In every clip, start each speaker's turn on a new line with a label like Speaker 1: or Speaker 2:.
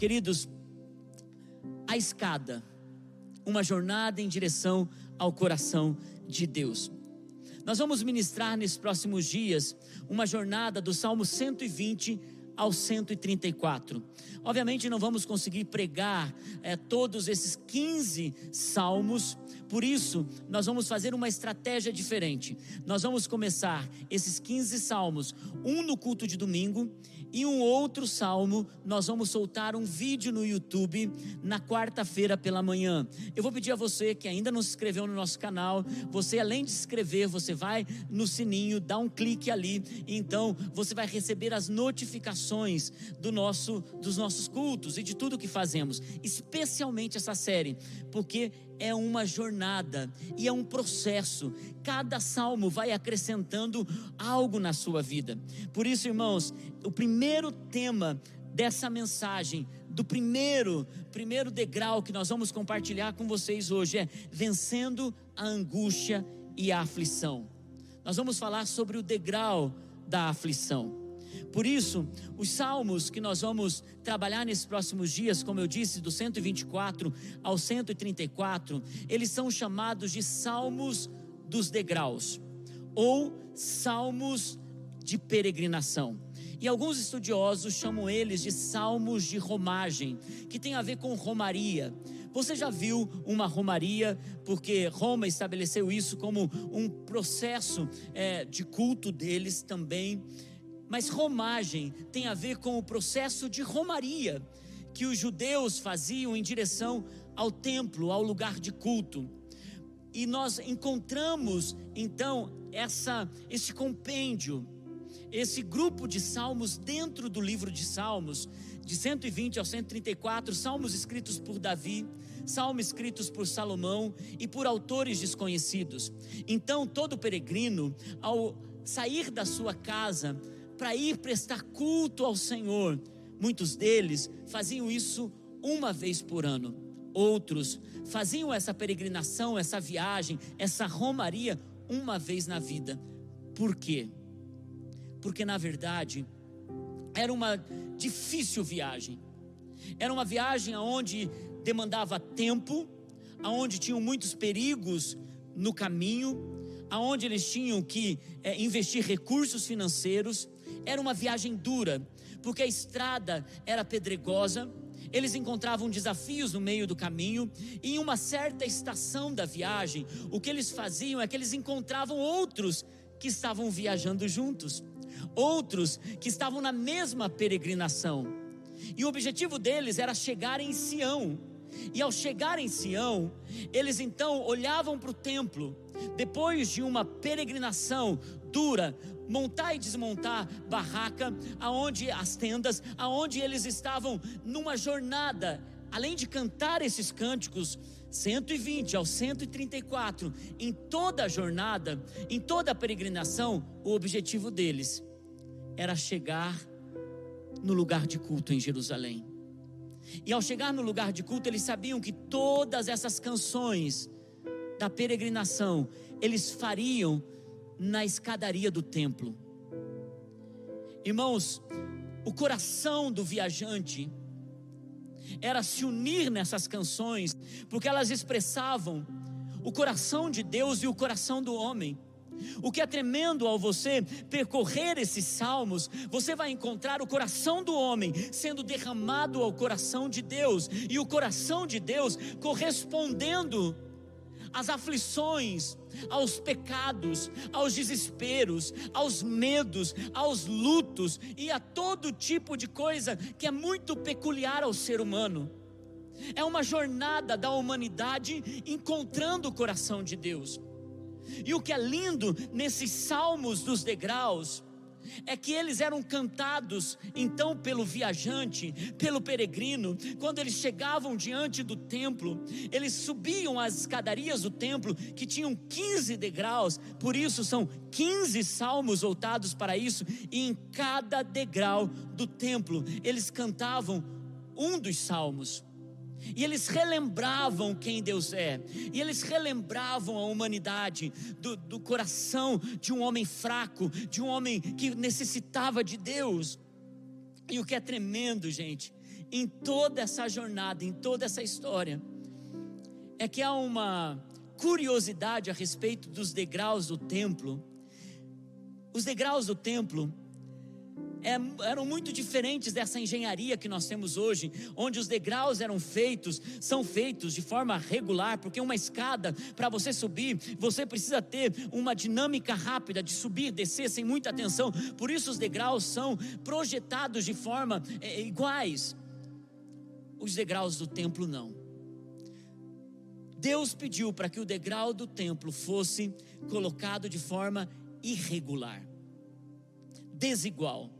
Speaker 1: Queridos, a escada, uma jornada em direção ao coração de Deus. Nós vamos ministrar nesses próximos dias uma jornada do Salmo 120 ao 134. Obviamente não vamos conseguir pregar é, todos esses 15 salmos, por isso nós vamos fazer uma estratégia diferente. Nós vamos começar esses 15 salmos, um no culto de domingo e um outro salmo, nós vamos soltar um vídeo no YouTube na quarta-feira pela manhã. Eu vou pedir a você que ainda não se inscreveu no nosso canal, você além de se inscrever, você vai no sininho, dá um clique ali, e então você vai receber as notificações do nosso dos nossos cultos e de tudo que fazemos, especialmente essa série, porque é uma jornada e é um processo. Cada salmo vai acrescentando algo na sua vida. Por isso, irmãos, o primeiro tema dessa mensagem, do primeiro, primeiro degrau que nós vamos compartilhar com vocês hoje é vencendo a angústia e a aflição. Nós vamos falar sobre o degrau da aflição. Por isso, os salmos que nós vamos trabalhar nesses próximos dias, como eu disse, do 124 ao 134, eles são chamados de salmos dos degraus ou salmos de peregrinação. E alguns estudiosos chamam eles de salmos de romagem, que tem a ver com romaria. Você já viu uma romaria, porque Roma estabeleceu isso como um processo é, de culto deles também. Mas romagem tem a ver com o processo de romaria que os judeus faziam em direção ao templo, ao lugar de culto. E nós encontramos então essa esse compêndio, esse grupo de salmos dentro do livro de Salmos, de 120 ao 134, salmos escritos por Davi, salmos escritos por Salomão e por autores desconhecidos. Então todo peregrino ao sair da sua casa para ir prestar culto ao Senhor. Muitos deles faziam isso uma vez por ano. Outros faziam essa peregrinação, essa viagem, essa romaria uma vez na vida. Por quê? Porque na verdade era uma difícil viagem. Era uma viagem aonde demandava tempo, aonde tinham muitos perigos no caminho, aonde eles tinham que é, investir recursos financeiros, era uma viagem dura, porque a estrada era pedregosa, eles encontravam desafios no meio do caminho, e em uma certa estação da viagem, o que eles faziam é que eles encontravam outros que estavam viajando juntos, outros que estavam na mesma peregrinação. E o objetivo deles era chegar em Sião. E ao chegar em Sião, eles então olhavam para o templo, depois de uma peregrinação dura, montar e desmontar barraca, aonde as tendas, aonde eles estavam numa jornada, além de cantar esses cânticos 120 ao 134, em toda a jornada, em toda a peregrinação, o objetivo deles era chegar no lugar de culto em Jerusalém. E ao chegar no lugar de culto, eles sabiam que todas essas canções da peregrinação eles fariam na escadaria do templo. Irmãos, o coração do viajante era se unir nessas canções, porque elas expressavam o coração de Deus e o coração do homem. O que é tremendo ao você percorrer esses salmos, você vai encontrar o coração do homem sendo derramado ao coração de Deus, e o coração de Deus correspondendo às aflições, aos pecados, aos desesperos, aos medos, aos lutos e a todo tipo de coisa que é muito peculiar ao ser humano. É uma jornada da humanidade encontrando o coração de Deus. E o que é lindo nesses salmos dos degraus, é que eles eram cantados então pelo viajante, pelo peregrino, quando eles chegavam diante do templo, eles subiam as escadarias do templo que tinham 15 degraus, por isso são 15 salmos voltados para isso, e em cada degrau do templo eles cantavam um dos salmos. E eles relembravam quem Deus é, e eles relembravam a humanidade do, do, coração de um homem fraco, de um homem que necessitava de Deus. E o que é tremendo, gente, em toda essa jornada, em toda essa história, é que há uma curiosidade a respeito dos degraus do templo. Os degraus do templo eram muito diferentes dessa engenharia que nós temos hoje, onde os degraus eram feitos, são feitos de forma regular, porque uma escada, para você subir, você precisa ter uma dinâmica rápida de subir, descer sem muita atenção, por isso os degraus são projetados de forma é, iguais. Os degraus do templo não. Deus pediu para que o degrau do templo fosse colocado de forma irregular, desigual.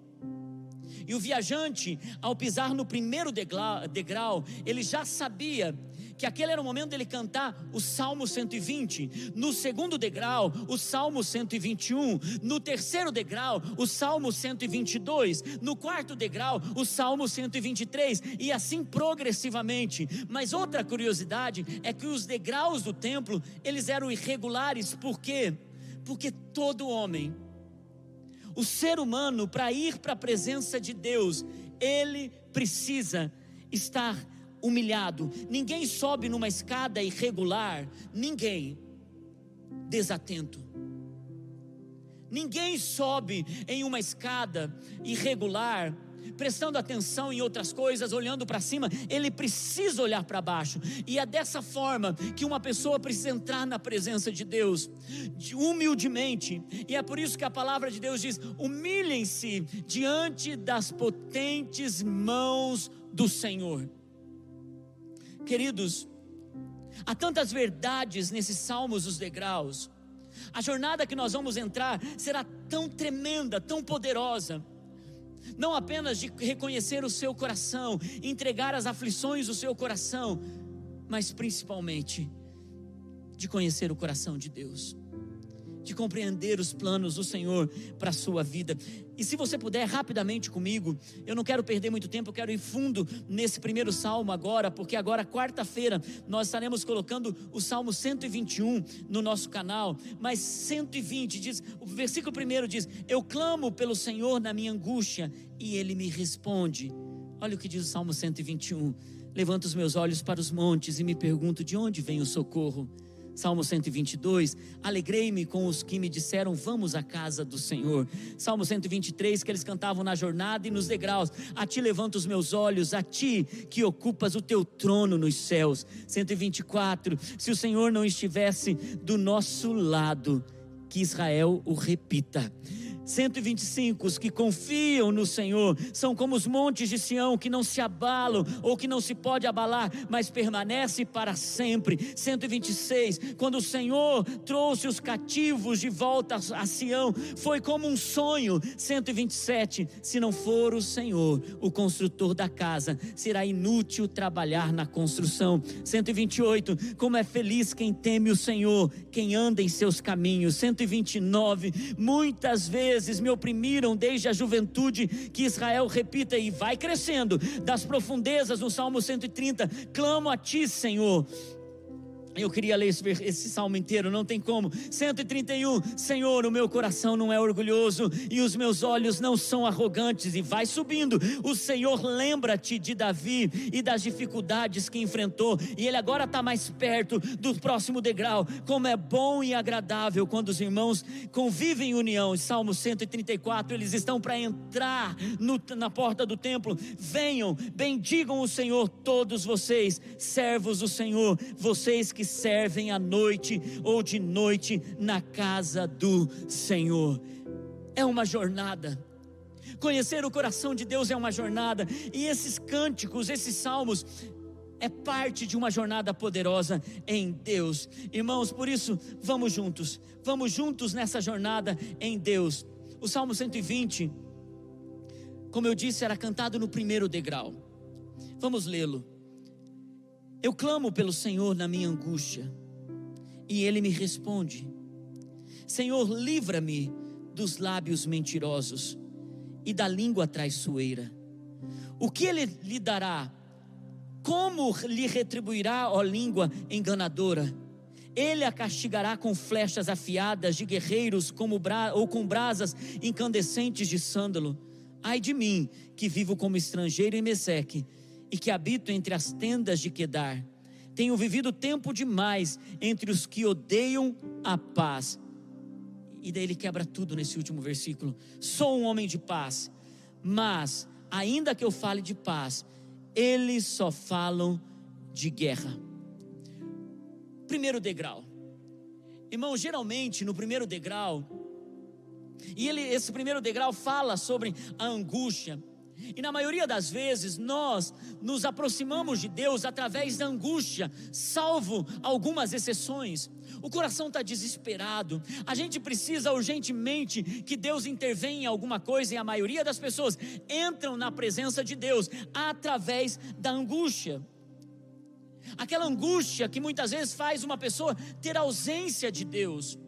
Speaker 1: E o viajante, ao pisar no primeiro degrau, ele já sabia que aquele era o momento dele cantar o Salmo 120. No segundo degrau, o Salmo 121. No terceiro degrau, o Salmo 122. No quarto degrau, o Salmo 123. E assim progressivamente. Mas outra curiosidade é que os degraus do templo, eles eram irregulares. Por quê? Porque todo homem o ser humano, para ir para a presença de Deus, ele precisa estar humilhado. Ninguém sobe numa escada irregular, ninguém desatento. Ninguém sobe em uma escada irregular prestando atenção em outras coisas, olhando para cima, ele precisa olhar para baixo. E é dessa forma que uma pessoa precisa entrar na presença de Deus, humildemente. E é por isso que a palavra de Deus diz: humilhem-se diante das potentes mãos do Senhor. Queridos, há tantas verdades nesses salmos dos degraus. A jornada que nós vamos entrar será tão tremenda, tão poderosa não apenas de reconhecer o seu coração, entregar as aflições do seu coração, mas principalmente de conhecer o coração de Deus, de compreender os planos do Senhor para a sua vida. E se você puder rapidamente comigo, eu não quero perder muito tempo, eu quero ir fundo nesse primeiro salmo agora, porque agora, quarta-feira, nós estaremos colocando o salmo 121 no nosso canal. Mas 120 diz, o versículo primeiro diz: Eu clamo pelo Senhor na minha angústia, e ele me responde. Olha o que diz o salmo 121. Levanto os meus olhos para os montes e me pergunto: de onde vem o socorro? Salmo 122, alegrei-me com os que me disseram, vamos à casa do Senhor. Salmo 123, que eles cantavam na jornada e nos degraus, a ti levanto os meus olhos, a ti que ocupas o teu trono nos céus. 124, se o Senhor não estivesse do nosso lado, que Israel o repita. 125, os que confiam no Senhor são como os montes de Sião que não se abalam ou que não se pode abalar, mas permanece para sempre. 126, quando o Senhor trouxe os cativos de volta a Sião, foi como um sonho. 127, se não for o Senhor, o construtor da casa, será inútil trabalhar na construção. 128, como é feliz quem teme o Senhor, quem anda em seus caminhos. 129, muitas vezes vezes me oprimiram desde a juventude, que Israel repita e vai crescendo das profundezas no Salmo 130, clamo a ti, Senhor. Eu queria ler esse, esse, salmo inteiro, não tem como. 131, Senhor, o meu coração não é orgulhoso e os meus olhos não são arrogantes. E vai subindo. O Senhor lembra-te de Davi e das dificuldades que enfrentou. E ele agora está mais perto do próximo degrau. Como é bom e agradável quando os irmãos convivem em união. Salmo 134, eles estão para entrar no, na porta do templo. Venham, bendigam o Senhor, todos vocês, servos do Senhor, vocês que que servem à noite ou de noite na casa do Senhor. É uma jornada. Conhecer o coração de Deus é uma jornada, e esses cânticos, esses salmos, é parte de uma jornada poderosa em Deus. Irmãos, por isso, vamos juntos, vamos juntos nessa jornada em Deus. O Salmo 120, como eu disse, era cantado no primeiro degrau. Vamos lê-lo. Eu clamo pelo Senhor na minha angústia, e Ele me responde: Senhor, livra-me dos lábios mentirosos e da língua traiçoeira. O que Ele lhe dará? Como lhe retribuirá, ó língua enganadora? Ele a castigará com flechas afiadas de guerreiros ou com brasas incandescentes de sândalo. Ai de mim, que vivo como estrangeiro em Meseque e que habito entre as tendas de Quedar. Tenho vivido tempo demais entre os que odeiam a paz. E daí ele quebra tudo nesse último versículo. Sou um homem de paz, mas ainda que eu fale de paz, eles só falam de guerra. Primeiro degrau. Irmão, geralmente no primeiro degrau, e ele, esse primeiro degrau fala sobre a angústia. E na maioria das vezes nós nos aproximamos de Deus através da angústia, salvo algumas exceções. O coração está desesperado, a gente precisa urgentemente que Deus intervenha em alguma coisa, e a maioria das pessoas entram na presença de Deus através da angústia. Aquela angústia que muitas vezes faz uma pessoa ter ausência de Deus.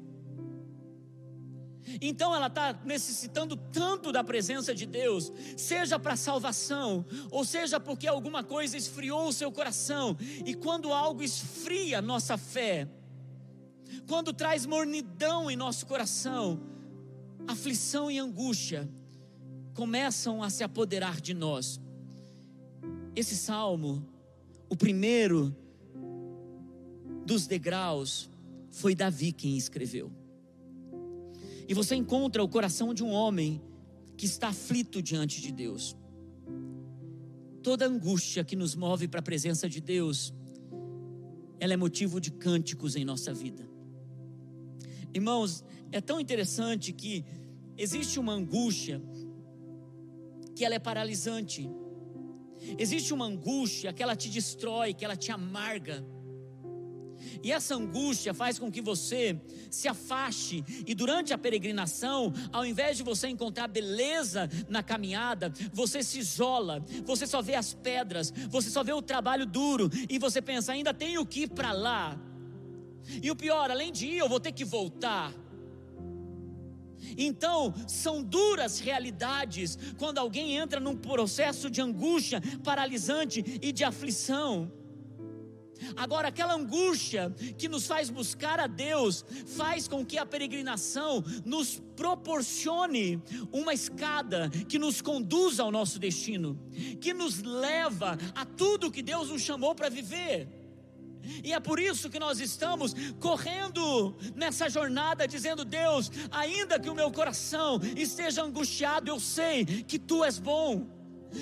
Speaker 1: Então ela está necessitando tanto da presença de Deus, seja para salvação, ou seja porque alguma coisa esfriou o seu coração, e quando algo esfria nossa fé, quando traz mornidão em nosso coração, aflição e angústia começam a se apoderar de nós. Esse salmo, o primeiro dos degraus, foi Davi quem escreveu. E você encontra o coração de um homem que está aflito diante de Deus. Toda angústia que nos move para a presença de Deus, ela é motivo de cânticos em nossa vida. Irmãos, é tão interessante que existe uma angústia que ela é paralisante. Existe uma angústia que ela te destrói, que ela te amarga. E essa angústia faz com que você se afaste e durante a peregrinação, ao invés de você encontrar beleza na caminhada, você se isola, você só vê as pedras, você só vê o trabalho duro e você pensa, ainda tenho que ir para lá. E o pior, além de ir, eu vou ter que voltar. Então, são duras realidades quando alguém entra num processo de angústia paralisante e de aflição. Agora, aquela angústia que nos faz buscar a Deus, faz com que a peregrinação nos proporcione uma escada que nos conduza ao nosso destino, que nos leva a tudo que Deus nos chamou para viver. E é por isso que nós estamos correndo nessa jornada, dizendo: Deus, ainda que o meu coração esteja angustiado, eu sei que tu és bom,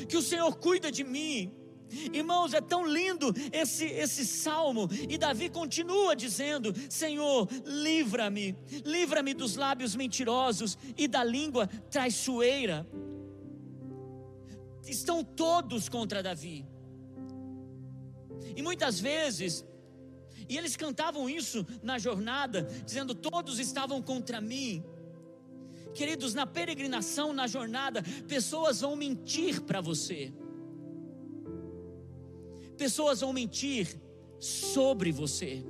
Speaker 1: que o Senhor cuida de mim, Irmãos, é tão lindo esse, esse salmo, e Davi continua dizendo: Senhor, livra-me, livra-me dos lábios mentirosos e da língua traiçoeira. Estão todos contra Davi, e muitas vezes, e eles cantavam isso na jornada, dizendo: Todos estavam contra mim. Queridos, na peregrinação, na jornada, pessoas vão mentir para você Pessoas vão mentir sobre você.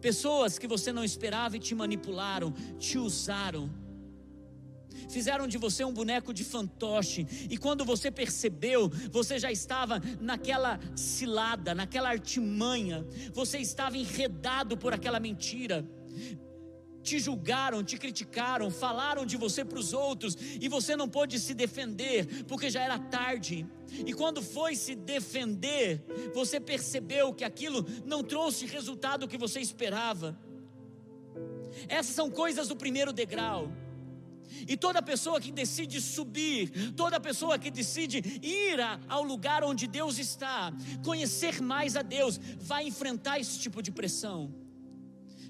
Speaker 1: Pessoas que você não esperava e te manipularam, te usaram. Fizeram de você um boneco de fantoche, e quando você percebeu, você já estava naquela cilada, naquela artimanha, você estava enredado por aquela mentira te julgaram, te criticaram, falaram de você para os outros e você não pôde se defender porque já era tarde. E quando foi se defender, você percebeu que aquilo não trouxe resultado que você esperava. Essas são coisas do primeiro degrau. E toda pessoa que decide subir, toda pessoa que decide ir ao lugar onde Deus está, conhecer mais a Deus, vai enfrentar esse tipo de pressão.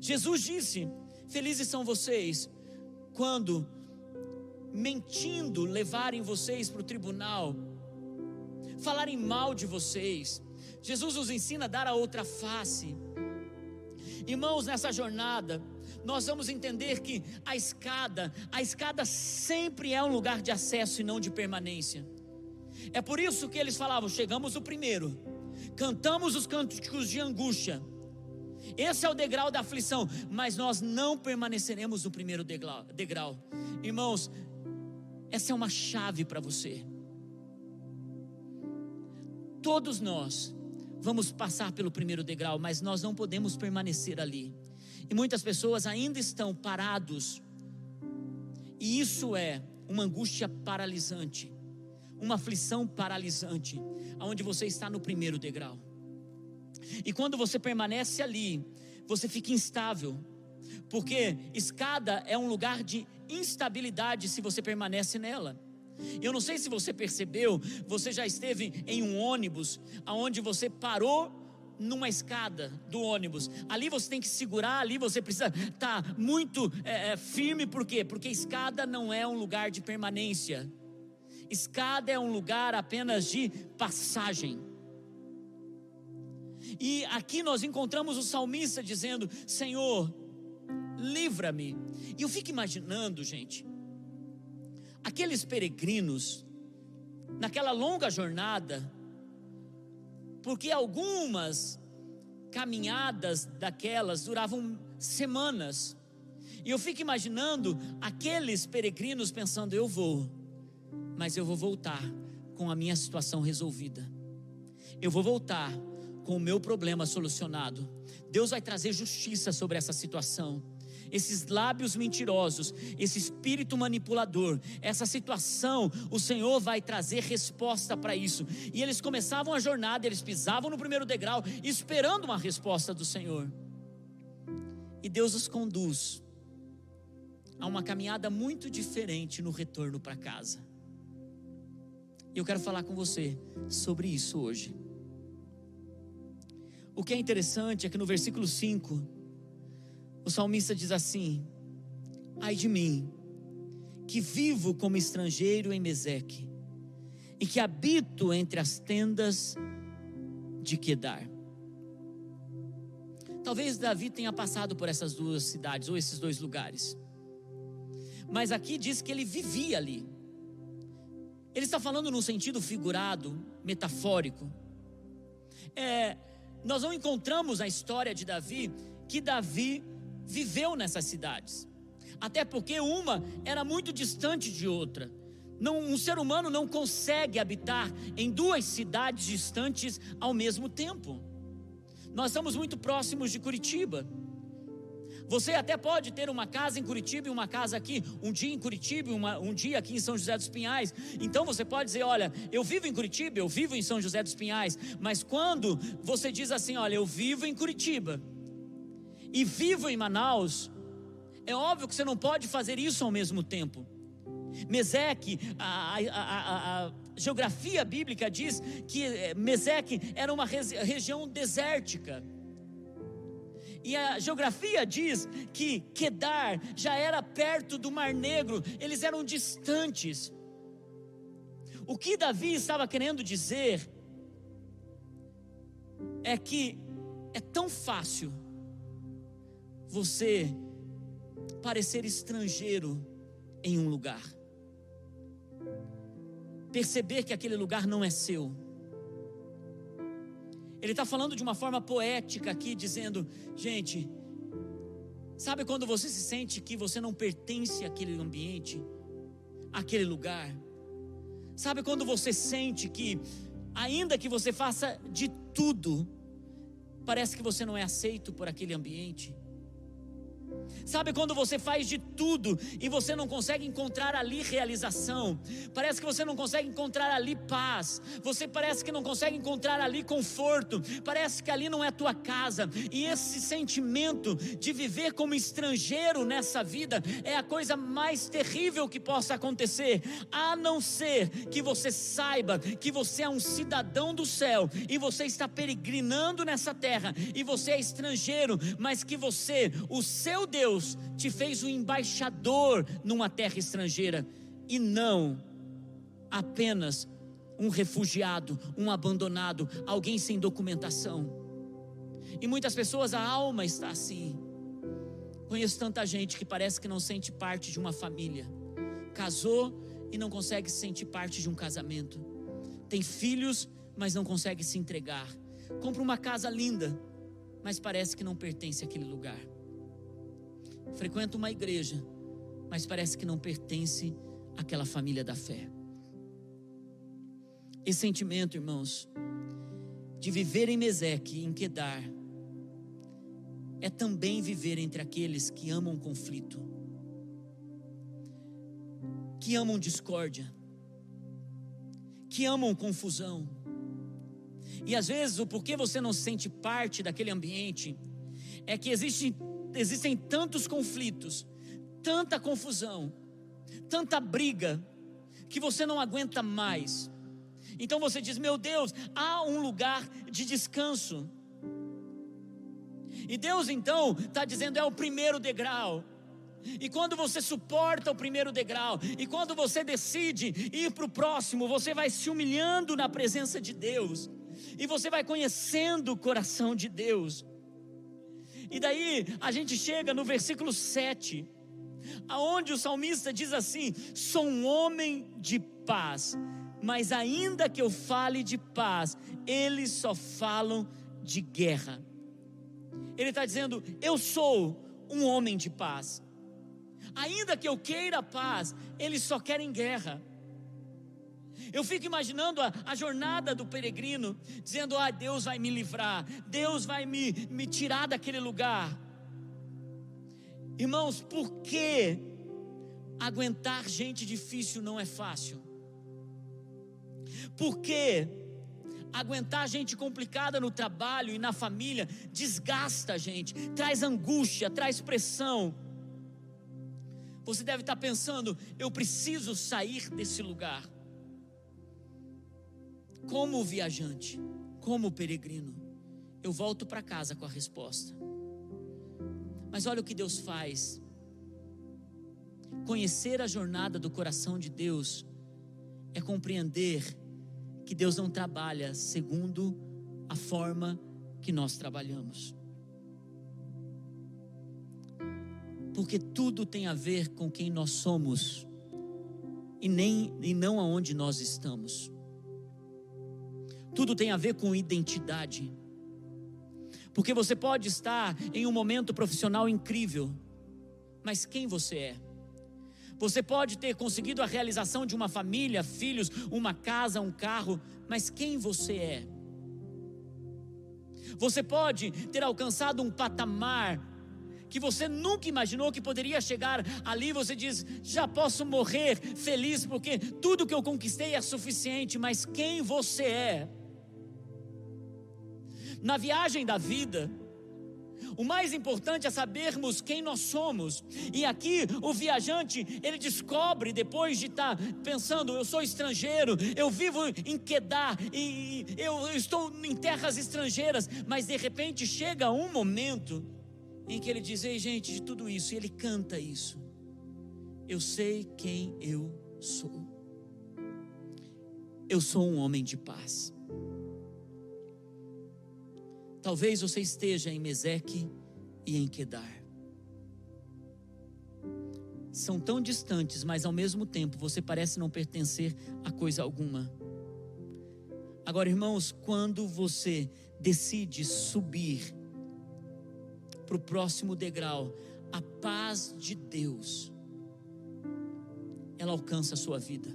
Speaker 1: Jesus disse: Felizes são vocês quando, mentindo, levarem vocês para o tribunal, falarem mal de vocês. Jesus nos ensina a dar a outra face. Irmãos, nessa jornada, nós vamos entender que a escada, a escada sempre é um lugar de acesso e não de permanência. É por isso que eles falavam: chegamos o primeiro, cantamos os cânticos de angústia, esse é o degrau da aflição, mas nós não permaneceremos no primeiro degrau. Irmãos, essa é uma chave para você. Todos nós vamos passar pelo primeiro degrau, mas nós não podemos permanecer ali. E muitas pessoas ainda estão parados. E isso é uma angústia paralisante. uma aflição paralisante, aonde você está no primeiro degrau. E quando você permanece ali, você fica instável, porque escada é um lugar de instabilidade se você permanece nela. Eu não sei se você percebeu, você já esteve em um ônibus aonde você parou numa escada do ônibus. Ali você tem que segurar, ali você precisa estar tá muito é, é, firme, por quê? Porque escada não é um lugar de permanência. Escada é um lugar apenas de passagem. E aqui nós encontramos o salmista dizendo: Senhor, livra-me. E eu fico imaginando, gente, aqueles peregrinos, naquela longa jornada, porque algumas caminhadas daquelas duravam semanas, e eu fico imaginando aqueles peregrinos pensando: eu vou, mas eu vou voltar com a minha situação resolvida, eu vou voltar com o meu problema solucionado. Deus vai trazer justiça sobre essa situação. Esses lábios mentirosos, esse espírito manipulador, essa situação, o Senhor vai trazer resposta para isso. E eles começavam a jornada, eles pisavam no primeiro degrau, esperando uma resposta do Senhor. E Deus os conduz a uma caminhada muito diferente no retorno para casa. E eu quero falar com você sobre isso hoje. O que é interessante é que no versículo 5, o salmista diz assim: Ai de mim, que vivo como estrangeiro em Meseque, e que habito entre as tendas de Quedar. Talvez Davi tenha passado por essas duas cidades, ou esses dois lugares. Mas aqui diz que ele vivia ali. Ele está falando num sentido figurado, metafórico. É, nós não encontramos na história de Davi que Davi viveu nessas cidades. Até porque uma era muito distante de outra. Não, um ser humano não consegue habitar em duas cidades distantes ao mesmo tempo. Nós estamos muito próximos de Curitiba. Você até pode ter uma casa em Curitiba e uma casa aqui, um dia em Curitiba e uma, um dia aqui em São José dos Pinhais. Então você pode dizer: olha, eu vivo em Curitiba, eu vivo em São José dos Pinhais. Mas quando você diz assim: olha, eu vivo em Curitiba e vivo em Manaus, é óbvio que você não pode fazer isso ao mesmo tempo. Meseque, a, a, a, a, geografia bíblica diz que eh, Meseque era uma região desértica. E a geografia diz que Quedar já era perto do Mar Negro, eles eram distantes. O que Davi estava querendo dizer é que é tão fácil você parecer estrangeiro em um lugar, perceber que aquele lugar não é seu ele está falando de uma forma poética aqui, dizendo: gente, sabe quando você se sente que você não pertence àquele ambiente, àquele lugar? Sabe quando você sente que, ainda que você faça de tudo, parece que você não é aceito por aquele ambiente? Sabe quando você faz de tudo e você não consegue encontrar ali realização? Parece que você não consegue encontrar ali paz. Você parece que não consegue encontrar ali conforto. Parece que ali não é tua casa. E esse sentimento de viver como estrangeiro nessa vida é a coisa mais terrível que possa acontecer, a não ser que você saiba que você é um cidadão do céu e você está peregrinando nessa terra e você é estrangeiro, mas que você, o seu Deus te fez um embaixador numa terra estrangeira e não apenas um refugiado, um abandonado, alguém sem documentação. E muitas pessoas a alma está assim. Conheço tanta gente que parece que não sente parte de uma família. Casou e não consegue se sentir parte de um casamento. Tem filhos, mas não consegue se entregar. Compra uma casa linda, mas parece que não pertence àquele lugar frequenta uma igreja, mas parece que não pertence àquela família da fé. Esse sentimento, irmãos, de viver em Meseque, em Quedar, é também viver entre aqueles que amam conflito, que amam discórdia, que amam confusão. E às vezes o porquê você não se sente parte daquele ambiente é que existe, existem tantos conflitos, tanta confusão, tanta briga, que você não aguenta mais. Então você diz: Meu Deus, há um lugar de descanso. E Deus então está dizendo: é o primeiro degrau. E quando você suporta o primeiro degrau, e quando você decide ir para o próximo, você vai se humilhando na presença de Deus, e você vai conhecendo o coração de Deus. E daí a gente chega no versículo 7, aonde o salmista diz assim: Sou um homem de paz, mas ainda que eu fale de paz, eles só falam de guerra. Ele está dizendo: Eu sou um homem de paz. Ainda que eu queira paz, eles só querem guerra. Eu fico imaginando a, a, jornada do peregrino, dizendo: Ah, Deus vai me livrar, Deus vai me, me tirar daquele lugar. Irmãos, por que aguentar gente difícil não é fácil? Por que aguentar gente complicada no trabalho e na família desgasta a gente, traz angústia, traz pressão? Você deve estar pensando: eu preciso sair desse lugar. Como viajante, como peregrino, eu volto para casa com a resposta. Mas olha o que Deus faz. Conhecer a jornada do coração de Deus é compreender que Deus não trabalha segundo a forma que nós trabalhamos. porque tudo tem a ver com quem nós somos e nem e não aonde nós estamos. Tudo tem a ver com identidade. Porque você pode estar em um momento profissional incrível, mas quem você é? Você pode ter conseguido a realização de uma família, filhos, uma casa, um carro, mas quem você é? Você pode ter alcançado um patamar que você nunca imaginou que poderia chegar ali, você diz: já posso morrer feliz, porque tudo que eu conquistei é suficiente, mas quem você é? Na viagem da vida, o mais importante é sabermos quem nós somos. E aqui o viajante, ele descobre depois de estar tá pensando, eu sou estrangeiro, eu vivo em Quedar e eu estou em terras estrangeiras, mas de repente chega um momento em que ele diz: Ei, gente, de tudo isso, e ele canta isso. Eu sei quem eu sou. Eu sou um homem de paz. Talvez você esteja em Meseque e em Quedar. São tão distantes, mas ao mesmo tempo você parece não pertencer a coisa alguma. Agora, irmãos, quando você decide subir para o próximo degrau, a paz de Deus, ela alcança a sua vida.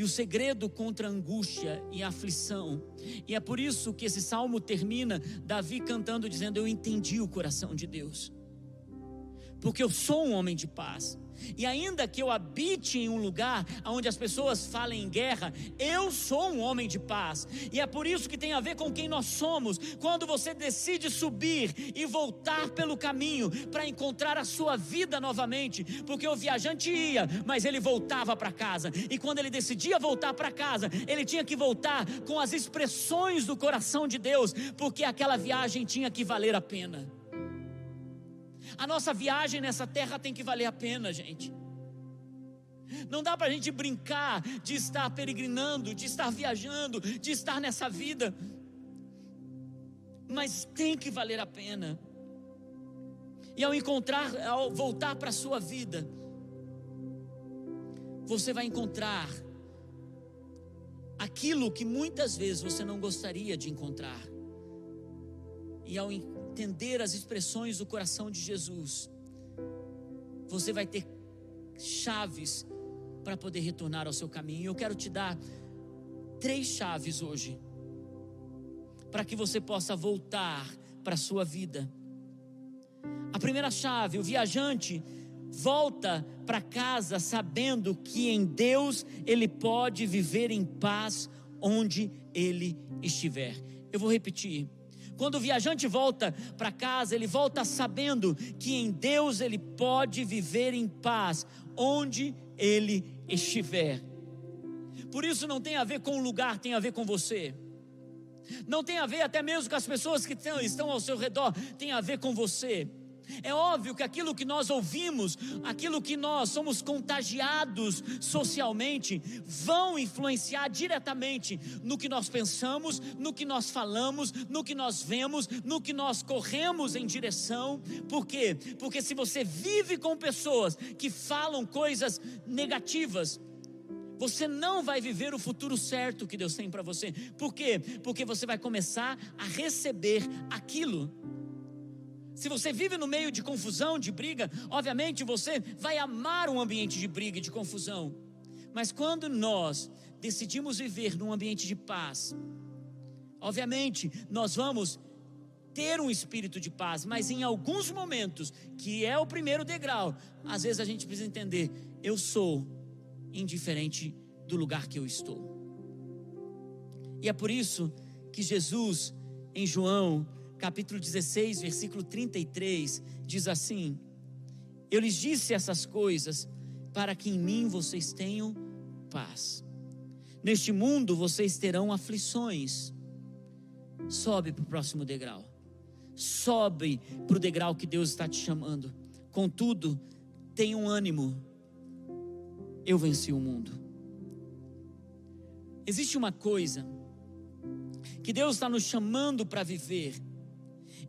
Speaker 1: E o segredo contra a angústia e a aflição, e é por isso que esse salmo termina, Davi cantando, dizendo: Eu entendi o coração de Deus, porque eu sou um homem de paz. E ainda que eu habite em um lugar onde as pessoas falem em guerra, eu sou um homem de paz. E é por isso que tem a ver com quem nós somos. Quando você decide subir e voltar pelo caminho para encontrar a sua vida novamente, porque o viajante ia, mas ele voltava para casa. E quando ele decidia voltar para casa, ele tinha que voltar com as expressões do coração de Deus, porque aquela viagem tinha que valer a pena. A nossa viagem nessa terra tem que valer a pena, gente. Não dá para a gente brincar de estar peregrinando, de estar viajando, de estar nessa vida, mas tem que valer a pena. E ao encontrar, ao voltar para a sua vida, você vai encontrar aquilo que muitas vezes você não gostaria de encontrar. E ao entender as expressões do coração de Jesus, você vai ter chaves para poder retornar ao seu caminho. Eu quero te dar três chaves hoje, para que você possa voltar para a sua vida. A primeira chave, o viajante volta para casa sabendo que em Deus ele pode viver em paz onde ele estiver. Eu vou repetir. Quando o viajante volta para casa, ele volta sabendo que em Deus ele pode viver em paz onde ele estiver. Por isso não tem a ver com o lugar, tem a ver com você. Não tem a ver até mesmo com as pessoas que estão ao seu redor, tem a ver com você. É óbvio que aquilo que nós ouvimos, aquilo que nós somos contagiados socialmente, vão influenciar diretamente no que nós pensamos, no que nós falamos, no que nós vemos, no que nós corremos em direção. Por quê? Porque se você vive com pessoas que falam coisas negativas, você não vai viver o futuro certo que Deus tem para você. Por quê? Porque você vai começar a receber aquilo se você vive no meio de confusão, de briga, obviamente você vai amar um ambiente de briga e de confusão. Mas quando nós decidimos viver num ambiente de paz, obviamente nós vamos ter um espírito de paz, mas em alguns momentos, que é o primeiro degrau, às vezes a gente precisa entender: eu sou indiferente do lugar que eu estou. E é por isso que Jesus, em João capítulo 16, versículo 33, diz assim: Eu lhes disse essas coisas para que em mim vocês tenham paz. Neste mundo vocês terão aflições. Sobe para o próximo degrau. Sobe para o degrau que Deus está te chamando. Contudo, tenha um ânimo. Eu venci o mundo. Existe uma coisa que Deus está nos chamando para viver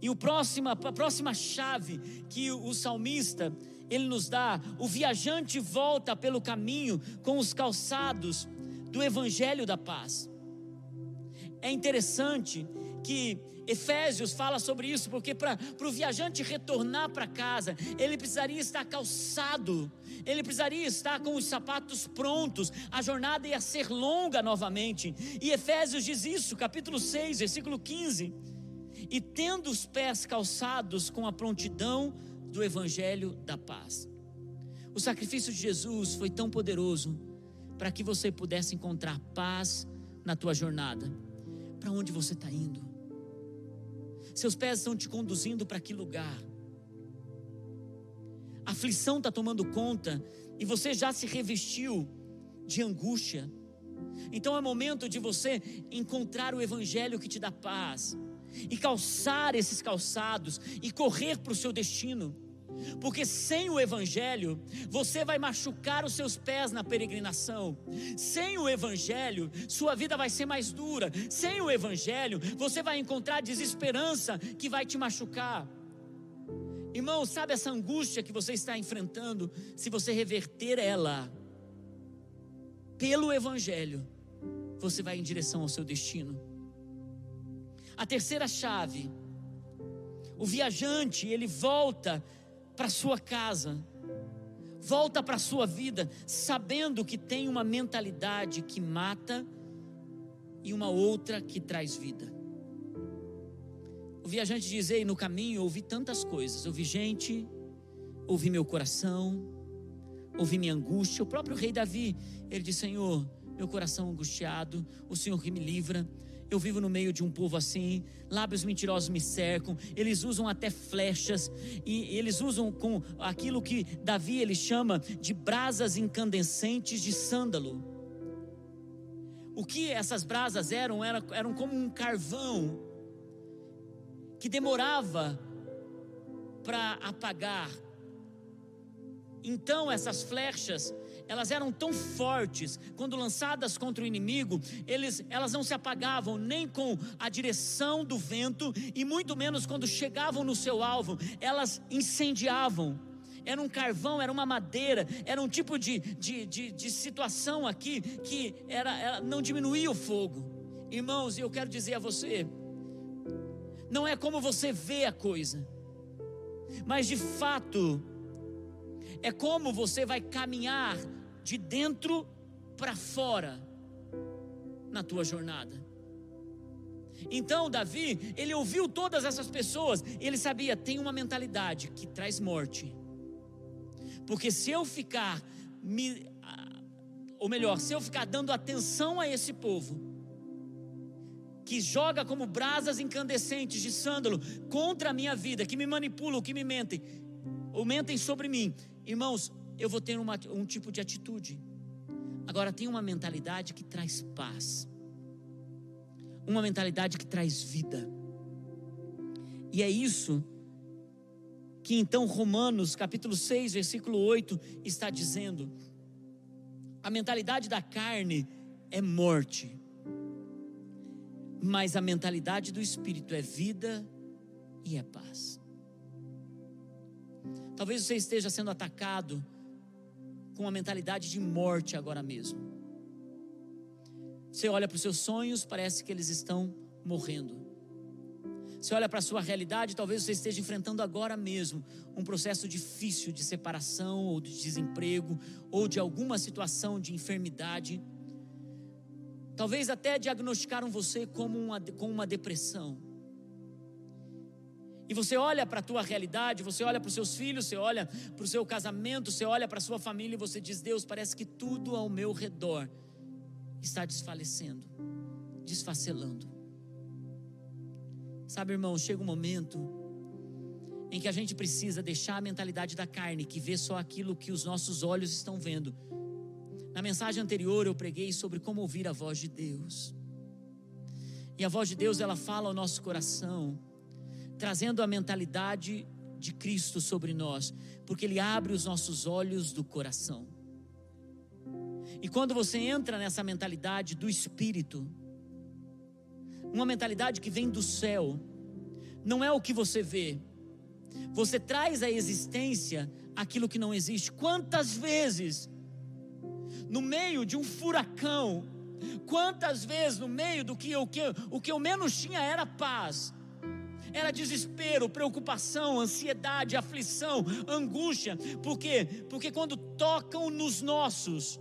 Speaker 1: e o próxima, a próxima chave que o salmista ele nos dá, o viajante volta pelo caminho com os calçados do evangelho da paz. É interessante que Efésios fala sobre isso, porque para o viajante retornar para casa, ele precisaria estar calçado, ele precisaria estar com os sapatos prontos, a jornada ia ser longa novamente. E Efésios diz isso, capítulo 6, versículo 15 e tendo os pés calçados com a prontidão do evangelho da paz. O sacrifício de Jesus foi tão poderoso para que você pudesse encontrar paz na tua jornada. Para onde você está indo? Seus pés estão te conduzindo para que lugar? A aflição está tomando conta e você já se revestiu de angústia. Então é momento de você encontrar o Evangelho que te dá paz e calçar esses calçados e correr para o seu destino. Porque sem o Evangelho, você vai machucar os seus pés na peregrinação. Sem o Evangelho, sua vida vai ser mais dura. Sem o Evangelho, você vai encontrar desesperança que vai te machucar. Irmão, sabe essa angústia que você está enfrentando? Se você reverter ela pelo Evangelho, você vai em direção ao seu destino. A terceira chave, o viajante, ele volta para sua casa, volta para sua vida, sabendo que tem uma mentalidade que mata e uma outra que traz vida. O viajante diz: Ei, no caminho ouvi tantas coisas, ouvi gente, ouvi meu coração, ouvi minha angústia. O próprio rei Davi, ele diz: Senhor, meu coração angustiado, o Senhor que me livra. Eu vivo no meio de um povo assim, lábios mentirosos me cercam, eles usam até flechas e eles usam com aquilo que Davi ele chama de brasas incandescentes de sândalo. O que essas brasas eram? Eram, eram como um carvão que demorava para apagar. Então essas flechas elas eram tão fortes, quando lançadas contra o inimigo, eles, elas não se apagavam nem com a direção do vento, e muito menos quando chegavam no seu alvo, elas incendiavam. Era um carvão, era uma madeira, era um tipo de, de, de, de situação aqui que era, era, não diminuía o fogo. Irmãos, eu quero dizer a você, não é como você vê a coisa, mas de fato, é como você vai caminhar de dentro para fora na tua jornada. Então, Davi, ele ouviu todas essas pessoas, ele sabia, tem uma mentalidade que traz morte. Porque se eu ficar me ou melhor, se eu ficar dando atenção a esse povo, que joga como brasas incandescentes de sândalo contra a minha vida, que me manipulam, que me mentem, ou mentem sobre mim, irmãos, eu vou ter uma, um tipo de atitude. Agora, tem uma mentalidade que traz paz, uma mentalidade que traz vida, e é isso que então Romanos capítulo 6, versículo 8 está dizendo a mentalidade da carne é morte, mas a mentalidade do espírito é vida e é paz. Talvez você esteja sendo atacado com uma mentalidade de morte agora mesmo. Você olha para os seus sonhos, parece que eles estão morrendo. Você olha para a sua realidade, talvez você esteja enfrentando agora mesmo um processo difícil de separação ou de desemprego ou de alguma situação de enfermidade. Talvez até diagnosticaram você como uma, com uma depressão. E você olha para a tua realidade, você olha para os seus filhos, você olha para o seu casamento, você olha para a sua família e você diz: Deus, parece que tudo ao meu redor está desfalecendo, desfacelando. Sabe, irmão, chega um momento em que a gente precisa deixar a mentalidade da carne, que vê só aquilo que os nossos olhos estão vendo. Na mensagem anterior eu preguei sobre como ouvir a voz de Deus. E a voz de Deus, ela fala ao nosso coração, trazendo a mentalidade de Cristo sobre nós, porque Ele abre os nossos olhos do coração. E quando você entra nessa mentalidade do Espírito, uma mentalidade que vem do céu, não é o que você vê. Você traz à existência aquilo que não existe. Quantas vezes, no meio de um furacão, quantas vezes no meio do que eu, que, o que eu menos tinha era paz, era desespero, preocupação, ansiedade, aflição, angústia. Por quê? Porque quando tocam nos nossos,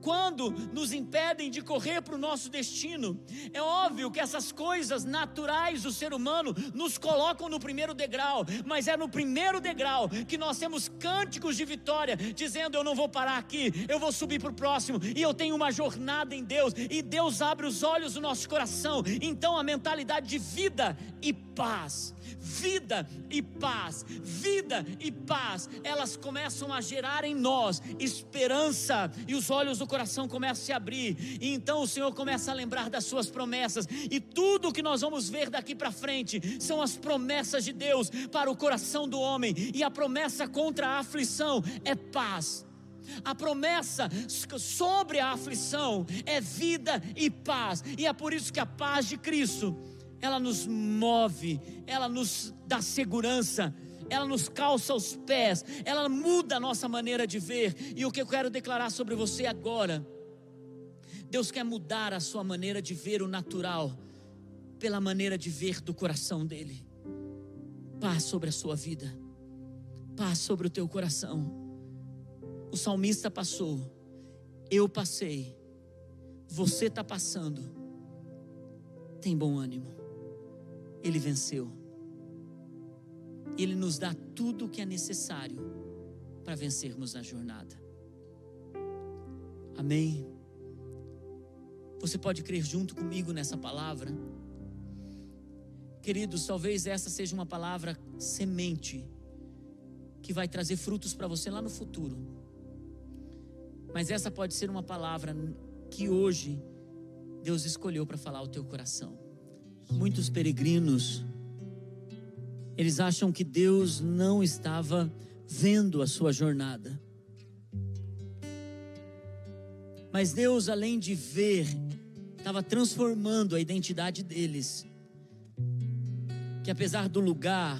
Speaker 1: quando nos impedem de correr para o nosso destino. É óbvio que essas coisas naturais do ser humano nos colocam no primeiro degrau, mas é no primeiro degrau que nós temos cânticos de vitória, dizendo: Eu não vou parar aqui, eu vou subir para o próximo, e eu tenho uma jornada em Deus, e Deus abre os olhos do nosso coração. Então a mentalidade de vida e paz vida e paz, vida e paz, elas começam a gerar em nós esperança e os olhos do coração começam a se abrir, e então o Senhor começa a lembrar das suas promessas, e tudo que nós vamos ver daqui para frente são as promessas de Deus para o coração do homem, e a promessa contra a aflição é paz. A promessa sobre a aflição é vida e paz, e é por isso que a paz de Cristo ela nos move, ela nos dá segurança, ela nos calça os pés, ela muda a nossa maneira de ver. E o que eu quero declarar sobre você agora, Deus quer mudar a sua maneira de ver o natural, pela maneira de ver do coração dele. Paz sobre a sua vida, paz sobre o teu coração. O salmista passou, eu passei, você está passando. Tem bom ânimo. Ele venceu. Ele nos dá tudo o que é necessário para vencermos na jornada. Amém. Você pode crer junto comigo nessa palavra? Queridos, talvez essa seja uma palavra semente que vai trazer frutos para você lá no futuro. Mas essa pode ser uma palavra que hoje Deus escolheu para falar ao teu coração. Muitos peregrinos, eles acham que Deus não estava vendo a sua jornada. Mas Deus, além de ver, estava transformando a identidade deles. Que apesar do lugar,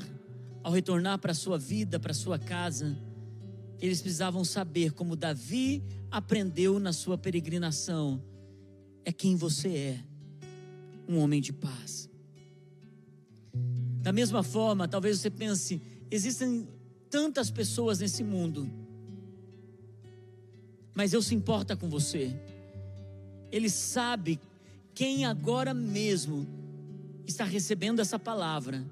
Speaker 1: ao retornar para a sua vida, para sua casa, eles precisavam saber, como Davi aprendeu na sua peregrinação, é quem você é um homem de paz. Da mesma forma, talvez você pense: existem tantas pessoas nesse mundo, mas Deus se importa com você. Ele sabe quem agora mesmo está recebendo essa palavra,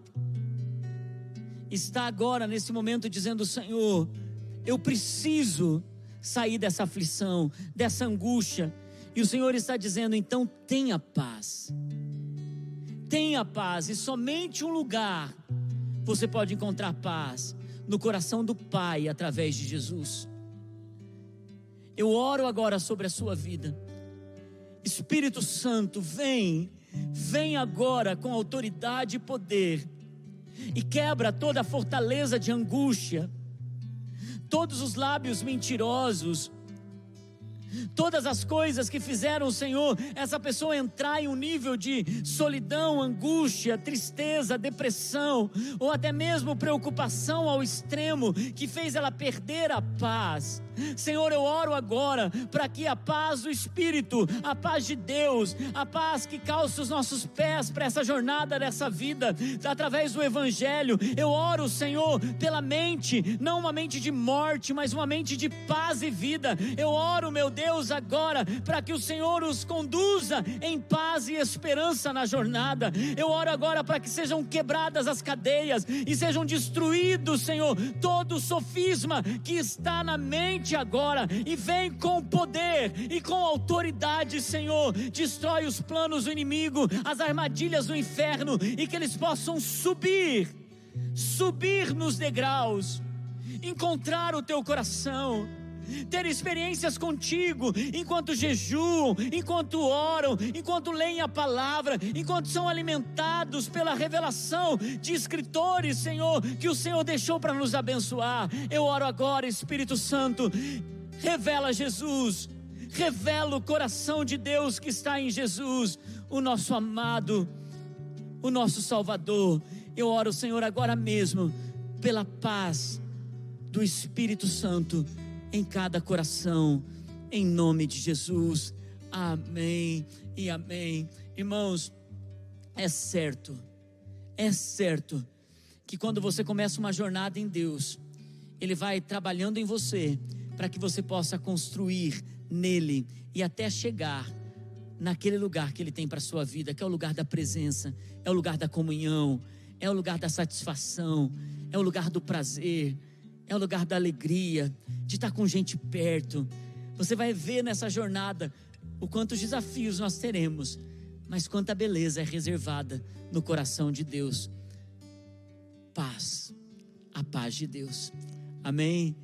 Speaker 1: está agora nesse momento dizendo: Senhor, Eu preciso sair dessa aflição, dessa angústia. E o Senhor está dizendo: então tenha paz. Tenha paz, e somente um lugar você pode encontrar paz no coração do Pai através de Jesus. Eu oro agora sobre a sua vida. Espírito Santo, vem, vem agora com autoridade e poder e quebra toda a fortaleza de angústia, todos os lábios mentirosos, Todas as coisas que fizeram o Senhor, essa pessoa entrar em um nível de solidão, angústia, tristeza, depressão, ou até mesmo preocupação ao extremo, que fez ela perder a paz. Senhor, eu oro agora para que a paz do Espírito, a paz de Deus, a paz que calça os nossos pés para essa jornada dessa vida, através do Evangelho, eu oro, Senhor, pela mente, não uma mente de morte, mas uma mente de paz e vida. Eu oro, meu Deus, agora, para que o Senhor os conduza em paz e esperança na jornada. Eu oro agora para que sejam quebradas as cadeias e sejam destruídos, Senhor, todo o sofisma que está na mente agora e vem com poder e com autoridade, Senhor. Destrói os planos do inimigo, as armadilhas do inferno e que eles possam subir, subir nos degraus, encontrar o teu coração ter experiências contigo, enquanto jejuam, enquanto oram, enquanto leem a palavra, enquanto são alimentados pela revelação de escritores, Senhor, que o Senhor deixou para nos abençoar. Eu oro agora, Espírito Santo, revela Jesus, revela o coração de Deus que está em Jesus, o nosso amado, o nosso Salvador. Eu oro, Senhor, agora mesmo, pela paz do Espírito Santo em cada coração, em nome de Jesus. Amém e amém. Irmãos, é certo, é certo que quando você começa uma jornada em Deus, Ele vai trabalhando em você para que você possa construir nele e até chegar naquele lugar que Ele tem para a sua vida, que é o lugar da presença, é o lugar da comunhão, é o lugar da satisfação, é o lugar do prazer, é o lugar da alegria, de estar com gente perto. Você vai ver nessa jornada o quantos desafios nós teremos, mas quanta beleza é reservada no coração de Deus. Paz, a paz de Deus. Amém.